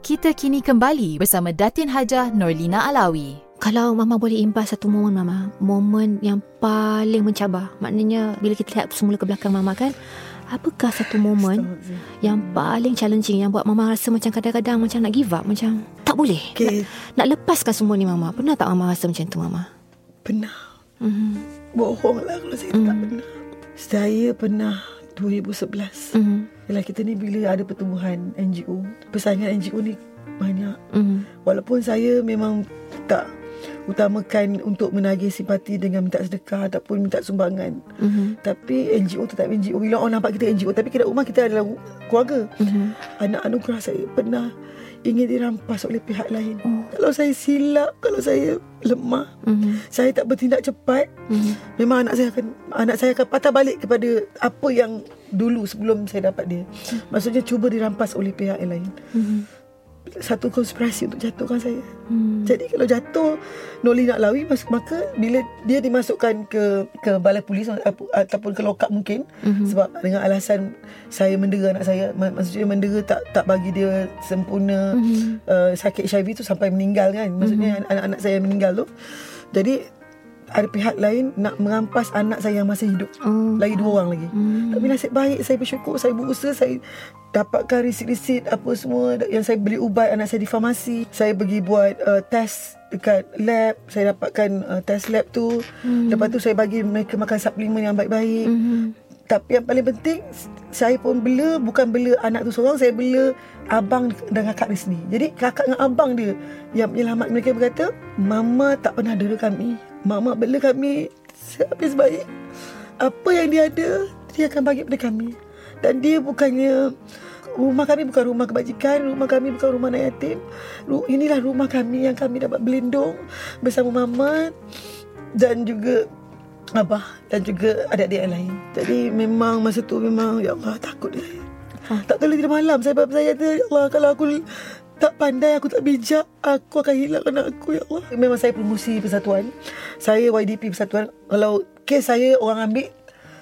Kita kini kembali bersama Datin Hajah Norlina Alawi. Kalau Mama boleh imbas satu momen Mama, momen yang paling mencabar. Maknanya bila kita lihat semula ke belakang Mama kan, apakah satu momen yang paling challenging yang buat Mama rasa macam kadang-kadang macam nak give up, macam tak boleh. Okay. Nak, nak lepaskan semua ni Mama. Pernah tak Mama rasa macam tu Mama? Pernah. Mhm. Bohong lah kalau saya tak pernah. Saya pernah 2011. Mhm. Yalah kita ni bila ada pertumbuhan NGO, persaingan NGO ni banyak. Mhm. Walaupun saya memang tak utamakan untuk menagih simpati dengan minta sedekah ataupun minta sumbangan. Mhm. Tapi NGO tetap NGO. Bila orang nampak kita NGO, tapi kita rumah kita adalah keluarga. Mhm. Anak anugerah saya pernah ingin dirampas oleh pihak lain. Oh. Kalau saya silap, kalau saya lemah, Mhm. saya tak bertindak cepat, Mhm. memang anak saya akan anak saya akan patah balik kepada apa yang dulu sebelum saya dapat dia. Maksudnya cuba dirampas oleh pihak yang lain. Mhm. Satu konspirasi untuk jatuhkan saya. Mhm. Jadi kalau jatuh Noli nak lawi mas- maka bila dia dimasukkan ke ke balai polis ata- ataupun ke lokap mungkin Mhm. sebab dengan alasan saya mendera anak saya mak- maksudnya mendera tak tak bagi dia sempurna Mhm. uh, sakit HIV tu sampai meninggal kan maksudnya anak-anak saya meninggal tu jadi ada pihak lain nak merampas anak saya yang masih hidup Oh. lagi dua orang lagi Hmm. tapi nasib baik saya bersyukur saya berusaha saya dapatkan risit-risit apa semua yang saya beli ubat anak saya di farmasi saya pergi buat uh, test dekat lab saya dapatkan uh, test lab tu Hmm. lepas tu saya bagi mereka makan suplemen yang baik-baik Mhm. tapi yang paling penting saya pun bela bukan bela anak tu seorang saya bela abang dan kakak dia sendiri jadi kakak dengan abang dia yang menyelamat mereka berkata mama tak pernah dera kami mama bela kami sehabis baik apa yang dia ada dia akan bagi pada kami dan dia bukannya rumah kami bukan rumah kebajikan rumah kami bukan rumah anak yatim inilah rumah kami yang kami dapat berlindung bersama mama dan juga abah dan juga adik-adik yang lain. Jadi memang masa tu memang ya Allah takut dia. Ah. Tak boleh tidur malam saya sebab saya kata ya Allah kalau aku tak pandai aku tak bijak aku akan hilang anak aku ya Allah. Memang saya promosi persatuan. Saya YDP persatuan. Kalau kes saya orang ambil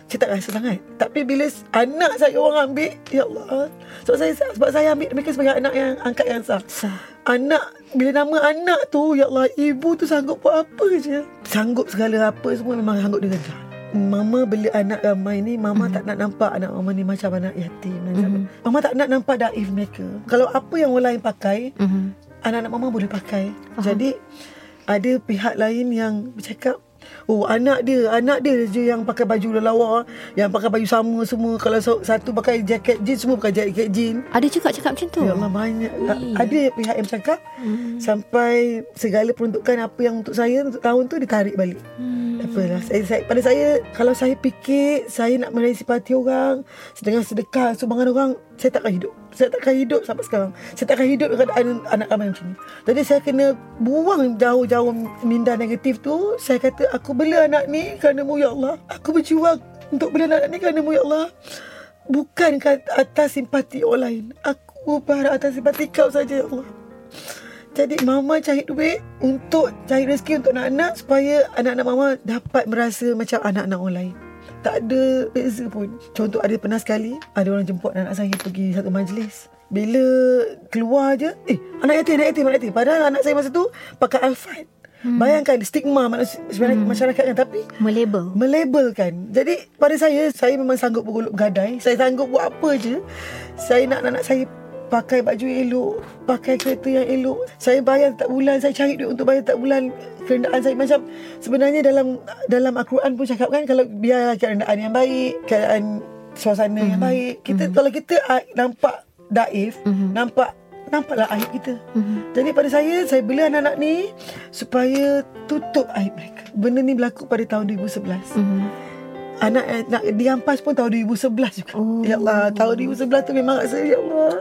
saya tak rasa sangat. Tapi bila anak saya orang ambil, ya Allah. Sebab saya sebab saya ambil mereka sebagai anak yang angkat yang sah. Sah. Anak Bila nama anak tu Ya Allah Ibu tu sanggup buat apa je Sanggup segala apa Semua memang sanggup dia kerja Mama beli anak ramai ni Mama tak nak nampak Anak mama ni macam anak yatim Mhm. Mama tak nak nampak daif mereka Kalau apa yang orang lain pakai Mhm. Anak-anak mama boleh pakai Faham. Jadi Ada pihak lain yang bercakap Oh anak dia Anak dia je yang pakai baju lelawar Yang pakai baju sama semua Kalau satu pakai jaket jeans Semua pakai jaket jeans Ada juga cakap macam tu. Ya Allah banyak Ui. Ada pihak yang bercakap Hmm. Sampai segala peruntukan apa yang untuk saya Untuk tahun tu ditarik balik Hmm. Apalah saya, saya, Pada saya Kalau saya fikir Saya nak meraih simpati orang Sedangkan sedekah Sumbangan orang Saya takkan hidup Saya takkan hidup sampai sekarang. Saya takkan hidup keadaan anak ramai macam ni. Jadi saya kena Buang jauh-jauh minda negatif tu. Saya kata Aku bela anak ni Kerana-Mu ya Allah. Aku berjuang Untuk bela anak ni Kerana-Mu ya Allah. Bukan atas simpati orang lain. Aku berharap atas simpati kau saja ya Allah. Jadi mama cari duit untuk cari rezeki untuk anak-anak supaya anak-anak mama dapat merasa macam anak-anak orang lain. Tak ada beza pun. Contoh ada pernah sekali ada orang jemput anak saya pergi satu majlis. Bila keluar je, eh anak yatim, anak yatim, anak yatim. Padahal anak saya masa tu pakai alfad. Hmm. Bayangkan stigma manusia, hmm. masyarakat kan tapi Melabel. melabelkan. Jadi pada saya saya memang sanggup bergolok gadai. Saya sanggup buat apa je. Saya nak anak saya pakai baju yang elok, pakai kereta yang elok. Saya bayar tak bulan, saya cari duit untuk bayar tak bulan kerendaan saya macam sebenarnya dalam dalam Al-Quran pun cakap kan kalau biar keadaan yang baik, keadaan suasana mm-hmm. yang baik. Kita mm-hmm. kalau kita nampak daif, mm-hmm. nampak nampaklah aib kita. Mm-hmm. Jadi pada saya saya beli anak-anak ni supaya tutup aib mereka. Benda ni berlaku pada tahun 2011. Mm-hmm anak eh, nak diampas pun tahun 2011 juga. Oh. Ya Allah, tahun 2011 tu memang rasa ya Allah.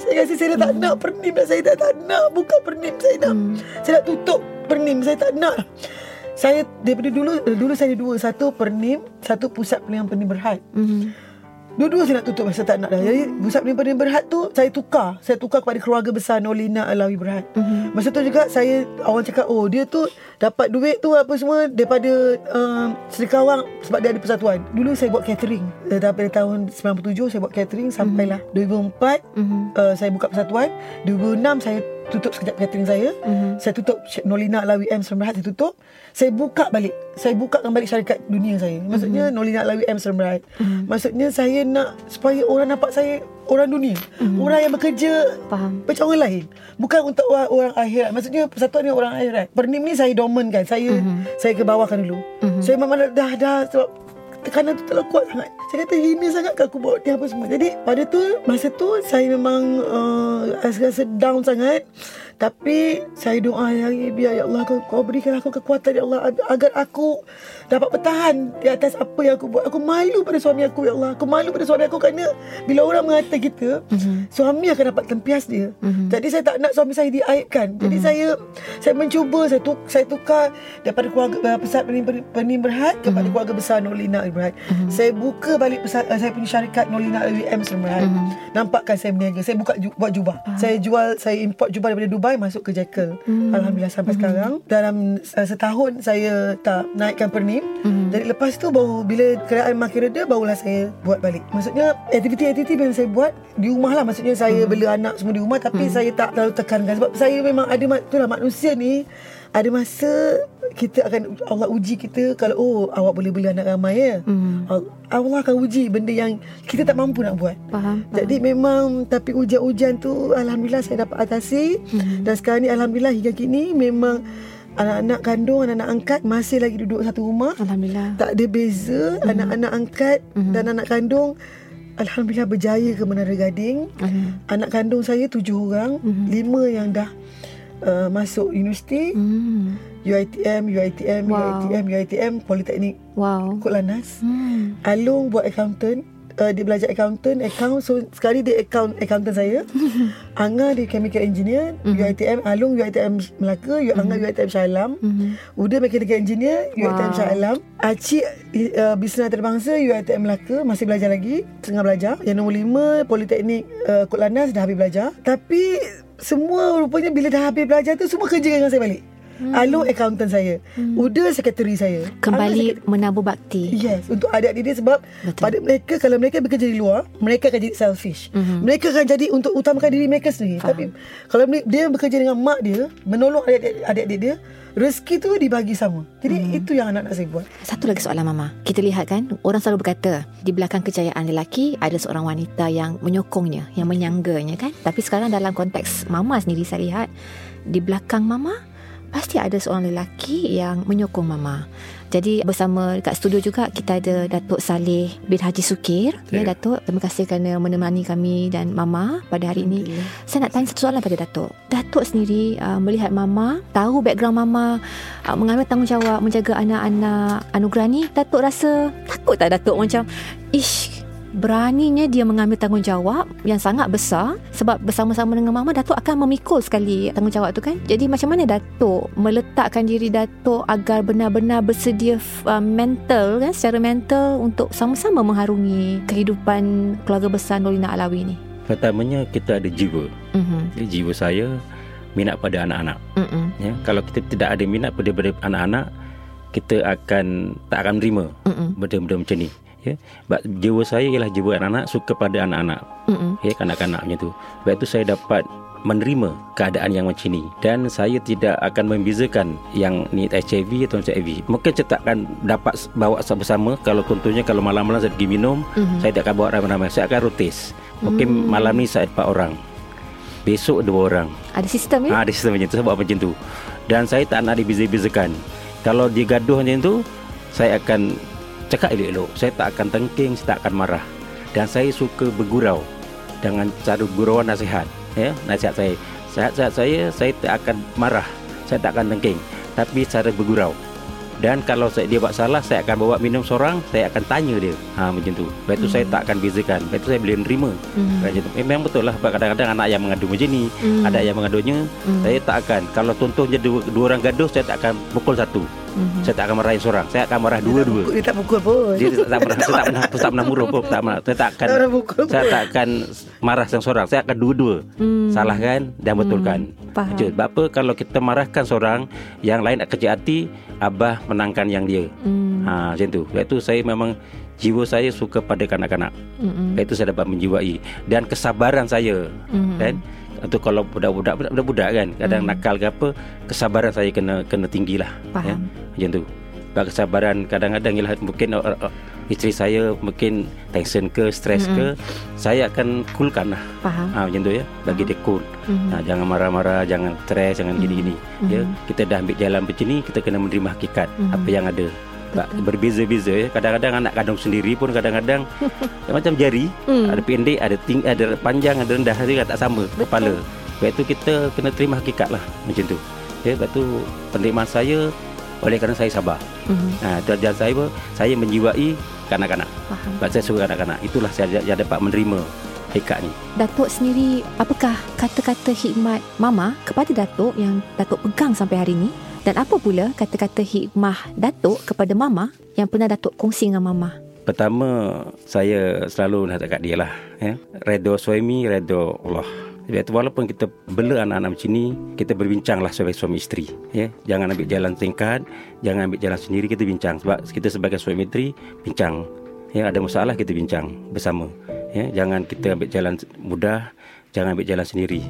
Saya rasa saya dah tak nak pernim dah. Saya dah tak nak buka pernim. Saya nak hmm. saya nak tutup pernim. Saya tak nak. Saya daripada dulu dulu saya ada dua, satu pernim, satu pusat pelayanan pernim berhad. Hmm. Dua-dua saya nak tutup Saya tak nak dah. Jadi Pusat Penimpan Berhad tu Saya tukar. Saya tukar kepada keluarga besar Nolina Alawi Berhad. Mm-hmm. Masa tu juga Saya Orang cakap Oh dia tu Dapat duit tu Apa semua Daripada um, Sedekawang Sebab dia ada persatuan. Dulu saya buat catering. Daripada tahun 97 Saya buat catering Sampailah. Mm-hmm. 2004 mm-hmm. uh, Saya buka persatuan. 2006 Saya tutup sekejap catering saya. Mm-hmm. Saya tutup Nolina Alawi M Seremberhat saya tutup. Saya buka balik. Saya bukakan balik syarikat dunia saya. Maksudnya mm-hmm. Nolina Alawi M Seremberhat. Mm-hmm. Maksudnya saya nak supaya orang nampak saya orang dunia. Mm-hmm. Orang yang bekerja Faham. macam orang lain. Bukan untuk orang, orang akhirat. Maksudnya persatuan ni orang akhirat. Pernim ni saya dormant kan. Saya mm-hmm. saya ke bawah kan dulu. Mm-hmm. Saya memang dah dah sebab tekanan tu terlalu kuat sangat. Saya kata hina sangat ke aku bawa dia apa semua. Jadi pada tu masa tu saya memang uh, rasa down sangat. Tapi saya doa hari biar ya Allah kau, kau berikan aku kekuatan ya Allah agar aku dapat bertahan di atas apa yang aku buat. Aku malu pada suami aku ya Allah. Aku malu pada suami aku kerana bila orang mengata kita, mm-hmm. suami akan dapat tempias dia. Mm-hmm. Jadi saya tak nak suami saya diaibkan. Jadi mm-hmm. saya saya mencuba saya tuk, saya tukar daripada keluarga besar pening, pening berhad kepada mm-hmm. keluarga besar Nolina Berhad. Mm-hmm. Saya buka balik besar, uh, saya punya syarikat Nolina LVM Berhad. Mm-hmm. Nampakkan saya berniaga. Saya buka ju- buat jubah. Mm-hmm. Saya jual saya import jubah daripada Dubai masuk ke Jekyll. Mm. Alhamdulillah sampai mm. sekarang dalam uh, setahun saya tak naikkan pernim. Mm. Jadi lepas tu baru bila keadaan makin reda barulah saya buat balik. Maksudnya aktiviti-aktiviti yang saya buat di rumah lah maksudnya saya mm. bela anak semua di rumah tapi mm. saya tak terlalu tekankan sebab saya memang ada itulah manusia ni ada masa kita akan Allah uji kita kalau oh awak boleh beli anak ramai ya. Hmm. Allah akan uji benda yang kita tak mampu nak buat. Faham. Jadi memang tapi ujian-ujian tu alhamdulillah saya dapat atasi hmm. dan sekarang ni alhamdulillah hingga kini memang anak-anak kandung anak-anak angkat masih lagi duduk satu rumah. Alhamdulillah. Tak ada beza hmm. anak-anak angkat hmm. dan anak kandung alhamdulillah berjaya ke Menara Gading. Hmm. Anak kandung saya tujuh orang, hmm. lima yang dah uh, masuk universiti. Hmm. UiTM, UiTM, wow. UiTM, UiTM, Politeknik wow. Kut Lanas. Hmm. Alung buat accountant. Uh, dia belajar accountant, account. So, sekali dia account accountant saya. Anga dia chemical engineer. Mm-hmm. UiTM, Alung UiTM Melaka. Mm-hmm. Anga UiTM Shah Alam. Mm-hmm. Uda mechanical engineer, UiTM wow. Shah Alam. Acik uh, bisnes antarabangsa, UiTM Melaka. Masih belajar lagi. Tengah belajar. Yang nombor lima, Politeknik uh, Kut Lanas. Dah habis belajar. Tapi, semua rupanya bila dah habis belajar tu, semua kerja dengan saya balik. Hmm. Alung accountant saya. Hmm. Uda sekretari saya. Kembali sekretari. menabur bakti. Yes, untuk adik-adik dia sebab Betul. pada mereka kalau mereka bekerja di luar, mereka akan jadi selfish. Hmm. Mereka akan jadi untuk utamakan diri mereka sendiri. Faham. Tapi kalau dia bekerja dengan mak dia, menolong adik-adik dia, rezeki tu dibagi sama. Jadi hmm. itu yang anak-anak saya buat. Satu lagi soalan mama. Kita lihat kan, orang selalu berkata di belakang kejayaan lelaki ada seorang wanita yang menyokongnya, yang menyangganya kan. Tapi sekarang dalam konteks mama sendiri saya lihat di belakang mama pasti ada seorang lelaki yang menyokong mama. Jadi bersama dekat studio juga kita ada Datuk Saleh bin Haji Sukir. Yeah. Ya Datuk, terima kasih kerana menemani kami dan mama pada hari ini. Saya nak tanya satu soalan pada Datuk. Datuk sendiri uh, melihat mama, tahu background mama uh, mengambil tanggungjawab menjaga anak-anak anugerah ni, Datuk rasa takut tak Datuk macam ish beraninya dia mengambil tanggungjawab yang sangat besar sebab bersama-sama dengan mama Datuk akan memikul sekali tanggungjawab tu kan jadi macam mana Datuk meletakkan diri Datuk agar benar-benar bersedia uh, mental kan secara mental untuk sama-sama mengharungi kehidupan keluarga besar Nolina Alawi ni pertamanya kita ada jiwa uh-huh. jadi jiwa saya minat pada anak-anak uh-uh. ya kalau kita tidak ada minat pada, anak-anak kita akan tak akan menerima uh-uh. benda-benda macam ni ya. Jiwa saya ialah jiwa anak-anak suka pada anak-anak. Mm-hmm. ya kanak-kanak macam tu. Sebab itu saya dapat menerima keadaan yang macam ni. Dan saya tidak akan membezakan yang ni HIV atau HIV mungkin saya tak akan dapat bawa bersama kalau contohnya kalau malam-malam saya pergi minum mm-hmm. saya tak akan bawa ramai-ramai. Saya akan rotis. Mungkin mm-hmm. malam ni saya empat orang. Besok dua orang. Ada sistem ya? Ha, Ada sistem macam tu. Saya buat macam tu. Dan saya tak nak dibeza-bezakan Kalau dia gaduh macam tu Saya akan Cakap elok-elok Saya tak akan tengking Saya tak akan marah Dan saya suka bergurau Dengan cara gurauan nasihat ya, Nasihat saya Nasihat saya Saya tak akan marah Saya tak akan tengking Tapi cara bergurau dan kalau saya, dia buat salah Saya akan bawa minum seorang Saya akan tanya dia ha, Macam tu Lepas tu mm. saya tak akan bezakan Lepas tu saya boleh nerima mm. macam tu. Eh, memang betul lah Kadang-kadang anak yang mengadu macam ni mm. Ada yang mengadunya mm. Saya tak akan Kalau contohnya dua, dua orang gaduh Saya tak akan pukul satu mm-hmm. Saya tak akan marahin seorang. Saya akan marah dua-dua. Dia tak pukul pun. Dia tak, tak, saya tak pernah Saya tak pernah murah pun tak, Saya tak akan Saya tak akan Marah seorang. Saya akan dua-dua. Mm. Salahkan Dan betulkan. Mm. Faham. Sebab apa Kalau kita marahkan seorang Yang lain kecil hati Abah menangkan yang dia. Mm. ha, Macam tu. Sebab tu saya memang Jiwa saya suka pada kanak-kanak mm-hmm. Itu saya dapat menjiwai Dan kesabaran saya mm-hmm. Kan atau kalau budak-budak budak-budak kan kadang hmm. nakal ke apa kesabaran saya kena kena tinggilah ya macam tu sebab kesabaran kadang-kadang ialah mungkin uh, uh, isteri saya mungkin tension ke stres hmm. ke saya akan coolkan lah Faham. Ha, macam tu ya bagi hmm. dia cool hmm. ha, jangan marah-marah jangan stres jangan hmm. gini-gini ya hmm. kita dah ambil jalan macam ni kita kena menerima hakikat hmm. apa yang ada berbeza-beza ya. Kadang-kadang anak kandung sendiri pun kadang-kadang macam jari, hmm. ada pendek, ada tinggi, ada panjang, ada rendah, dia tak sama Betul. kepala. Sebab itu kita kena terima hakikat lah macam tu. Ya, sebab tu penerimaan saya oleh kerana saya sabar. Mm-hmm. Ha, saya saya menjiwai kanak-kanak. Faham. Sebab saya suka kanak-kanak. Itulah saya yang dapat menerima hakikat ni. Datuk sendiri, apakah kata-kata hikmat mama kepada Datuk yang Datuk pegang sampai hari ini? Dan apa pula kata-kata hikmah Datuk kepada Mama yang pernah Datuk kongsi dengan Mama? Pertama, saya selalu nak kat dia lah. Ya. Redo suami, redo Allah. Sebab itu walaupun kita bela anak-anak macam ni, kita berbincanglah sebagai suami isteri. Ya. Jangan ambil jalan tingkat, jangan ambil jalan sendiri, kita bincang. Sebab kita sebagai suami isteri, bincang. Ya, ada masalah, kita bincang bersama. Ya. Jangan kita ambil jalan mudah, jangan ambil jalan sendiri.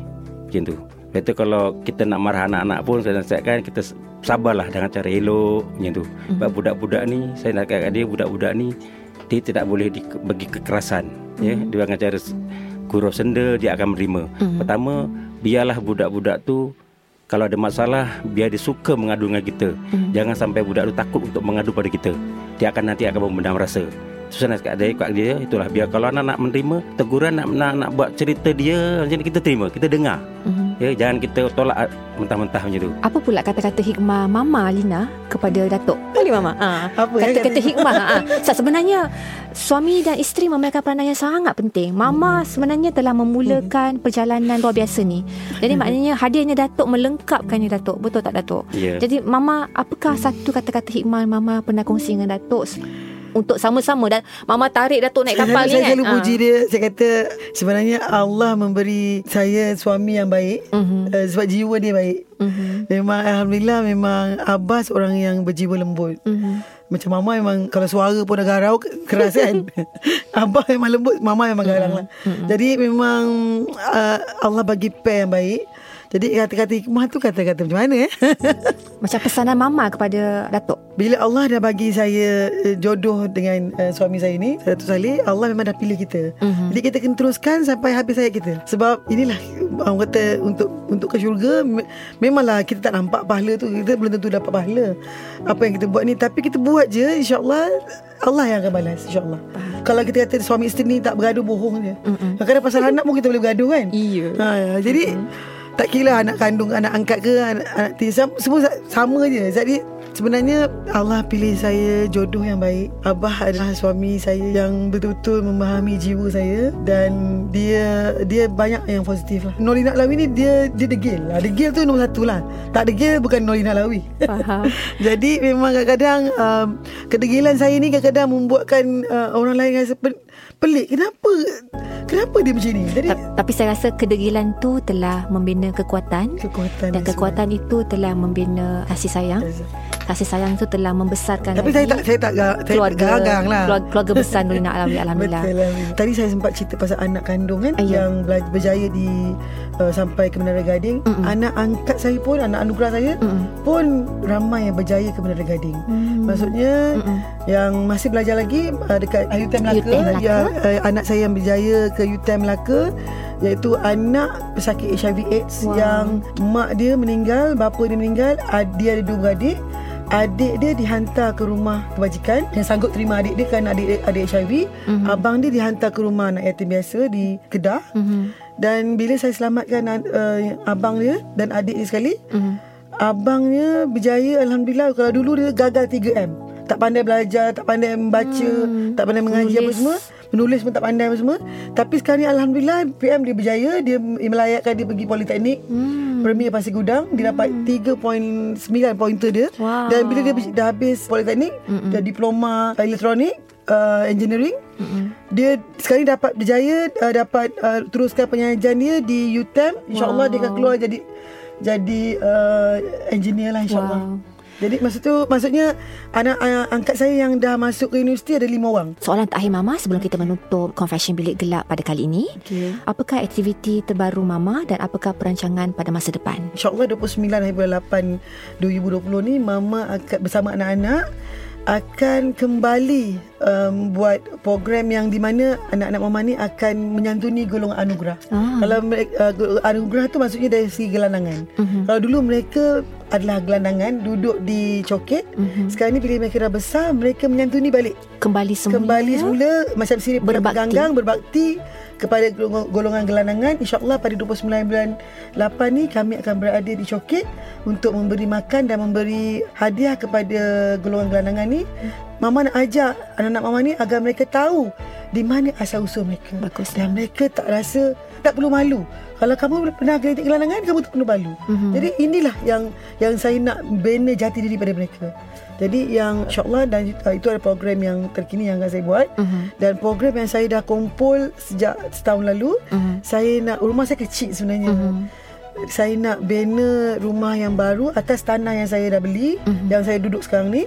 Macam tu. Betul kalau kita nak marah anak-anak pun saya nasihatkan kita sabarlah dengan cara elok macam tu. Mm-hmm. Sebab budak-budak ni saya nak kata dia budak-budak ni dia tidak boleh di, bagi kekerasan mm-hmm. ya dia dengan cara gurau senda dia akan menerima. Mm-hmm. Pertama biarlah budak-budak tu kalau ada masalah biar dia suka mengadu dengan kita. Mm-hmm. Jangan sampai budak tu takut untuk mengadu pada kita. Dia akan nanti akan memendam rasa. Susah nak dia kat dia itulah biar kalau anak nak menerima teguran nak nak, nak buat cerita dia macam ni kita terima kita dengar mm-hmm. Ya jangan kita tolak mentah-mentah macam tu apa pula kata-kata hikmah mama Lina kepada datuk boleh mama ha apa kata-kata ya, hikmah ha sebenarnya suami dan isteri memainkan peranan yang sangat penting mama hmm. sebenarnya telah memulakan hmm. perjalanan luar biasa ni jadi hmm. maknanya hadirnya datuk melengkapkannya datuk betul tak datuk yeah. jadi mama apakah hmm. satu kata-kata hikmah mama pernah kongsi dengan datuk untuk sama-sama dan mama tarik Datuk naik kapal saya, ni saya kan. Saya selalu puji ha. dia. Saya kata sebenarnya Allah memberi saya suami yang baik uh-huh. uh, sebab jiwa dia baik. Uh-huh. Memang alhamdulillah memang Abbas orang yang berjiwa lembut. Uh-huh. Macam mama memang kalau suara pun dah garau keras kan. Abah memang lembut, mama memang garang lah. Uh-huh. Jadi memang uh, Allah bagi pair yang baik. Jadi kata-kata hikmah tu kata-kata macam mana eh? macam pesanan mama kepada Datuk. Bila Allah dah bagi saya uh, jodoh dengan uh, suami saya ni, Datuk Saleh, Allah memang dah pilih kita. Uh-huh. Jadi kita kena teruskan sampai habis hayat kita. Sebab inilah orang kata untuk untuk ke syurga memanglah kita tak nampak pahala tu, kita belum tentu dapat pahala. Apa yang kita buat ni, tapi kita buat je insya-Allah Allah yang akan balas insya-Allah. Kalau kita kata suami isteri ni tak bergaduh bohong je. Kadang-kadang pasal anak pun kita boleh bergaduh kan? Iya. Ha, jadi uh-huh tak kira anak kandung anak angkat ke anak, anak tis, semua sama je. Jadi sebenarnya Allah pilih saya jodoh yang baik. Abah adalah suami saya yang betul-betul memahami jiwa saya dan dia dia banyak yang positif lah. Norina Lawi ni dia dia degil lah. Degil tu nombor satu lah. Tak degil bukan Norina Lawi. Faham. Jadi memang kadang-kadang um, kedegilan saya ni kadang-kadang membuatkan uh, orang lain rasa pelik kenapa? Kenapa dia macam ni? Jadi tapi saya rasa kedegilan tu telah membina kekuatan. Kekuatan dan kekuatan itu telah membina kasih sayang kasih sayang itu telah membesarkan Tapi saya tak saya tak saya keluarga, gagang lah. Keluarga, keluarga besar Nurina Alawi alhamdulillah. Betul lah. Tadi saya sempat cerita pasal anak kandung kan Ayah. yang berjaya di uh, sampai ke Menara Gading. Mm-mm. Anak angkat saya pun anak anugerah saya Mm-mm. pun ramai yang berjaya ke Menara Gading. Mm. Maksudnya Mm-mm. yang masih belajar lagi uh, dekat UTM Melaka, UTM yang uh, anak saya yang berjaya ke UTM Melaka iaitu anak pesakit HIV AIDS wow. yang mak dia meninggal, bapa dia meninggal, dia ada dua beradik adik dia dihantar ke rumah kebajikan yang sanggup terima adik dia kan adik adik HIV mm-hmm. abang dia dihantar ke rumah anak yatim biasa di Kedah mm-hmm. dan bila saya selamatkan uh, abang dia dan adik dia sekali mm-hmm. abangnya berjaya alhamdulillah kalau dulu dia gagal 3M tak pandai belajar tak pandai membaca mm. tak pandai mengaji Menulis. apa semua menulis pun tak pandai apa semua tapi sekarang ni alhamdulillah PM dia berjaya dia melayakkan dia pergi politeknik hmm. Premier Pasir Gudang dia dapat hmm. 3.9 pointer dia wow. dan bila dia dah habis politeknik hmm. dia diploma elektronik uh, engineering hmm. dia sekarang ni dapat berjaya uh, dapat uh, teruskan penyajian dia di UTM insyaallah wow. dia akan keluar jadi jadi uh, engineer lah insyaallah wow. Jadi masa tu maksudnya anak uh, angkat saya yang dah masuk ke universiti ada lima orang. Soalan terakhir Mama sebelum kita menutup Confession Bilik Gelap pada kali ini. Okay. Apakah aktiviti terbaru Mama dan apakah perancangan pada masa depan? InsyaAllah 29 hari bulan 8 2020 ni Mama akan bersama anak-anak akan kembali um, buat program yang di mana anak-anak mama ni akan menyantuni golongan anugerah. Ah. Kalau uh, anugerah tu maksudnya dari segi gelandangan. Uh-huh. Kalau dulu mereka adalah gelandangan duduk di coket. Uh-huh. Sekarang ni bila mereka dah besar mereka menyantuni balik. Kembali semula. Kembali semula macam sini berbakti. ganggang berbakti kepada golongan gelandangan insyaallah pada 29 bulan 8 ni kami akan berada di Coket untuk memberi makan dan memberi hadiah kepada golongan gelandangan ni mama nak ajak anak-anak mama ni agar mereka tahu di mana asal usul mereka Bagus. dan mereka tak rasa tak perlu malu kalau kamu pernah gelitik gelandangan kamu tak perlu malu mm-hmm. jadi inilah yang yang saya nak bina jati diri pada mereka jadi yang insyaAllah dan uh, itu ada program yang terkini yang akan saya buat. Uh-huh. Dan program yang saya dah kumpul sejak setahun lalu. Uh-huh. Saya nak, rumah saya kecil sebenarnya. Uh-huh. Saya nak bina rumah yang baru atas tanah yang saya dah beli. Uh-huh. Yang saya duduk sekarang ni.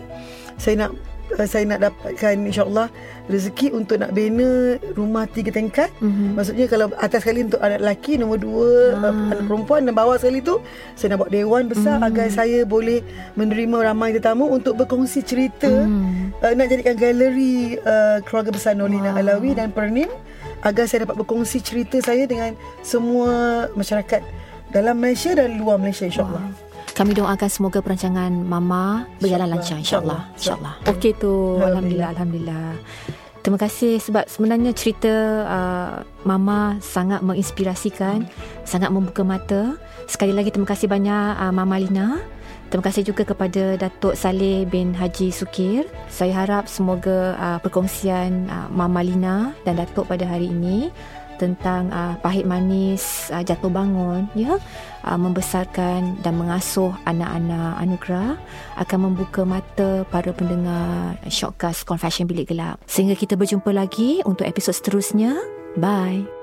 Saya nak uh, saya nak dapatkan insyaAllah rezeki untuk nak bina rumah tiga tingkat. Mm-hmm. Maksudnya kalau atas sekali untuk anak lelaki, nombor dua ah. uh, anak perempuan dan bawah sekali tu saya nak buat dewan besar mm-hmm. agar saya boleh menerima ramai tetamu untuk berkongsi cerita. Mm-hmm. Uh, nak jadikan galeri uh, keluarga besar Nolina wow. Alawi dan Pernim agar saya dapat berkongsi cerita saya dengan semua masyarakat dalam Malaysia dan luar Malaysia insyaAllah. Wow. Kami doakan semoga perancangan Mama berjalan lancar insyaAllah. InsyaAllah. Okey tu. Alhamdulillah. Alhamdulillah. Terima kasih sebab sebenarnya cerita uh, Mama sangat menginspirasikan, sangat membuka mata. Sekali lagi terima kasih banyak uh, Mama Lina. Terima kasih juga kepada Datuk Saleh bin Haji Sukir. Saya harap semoga uh, perkongsian uh, Mama Lina dan Datuk pada hari ini tentang uh, pahit manis uh, jatuh bangun ya uh, membesarkan dan mengasuh anak-anak anugerah akan membuka mata para pendengar Shockcast Confession Bilik Gelap. Sehingga kita berjumpa lagi untuk episod seterusnya. Bye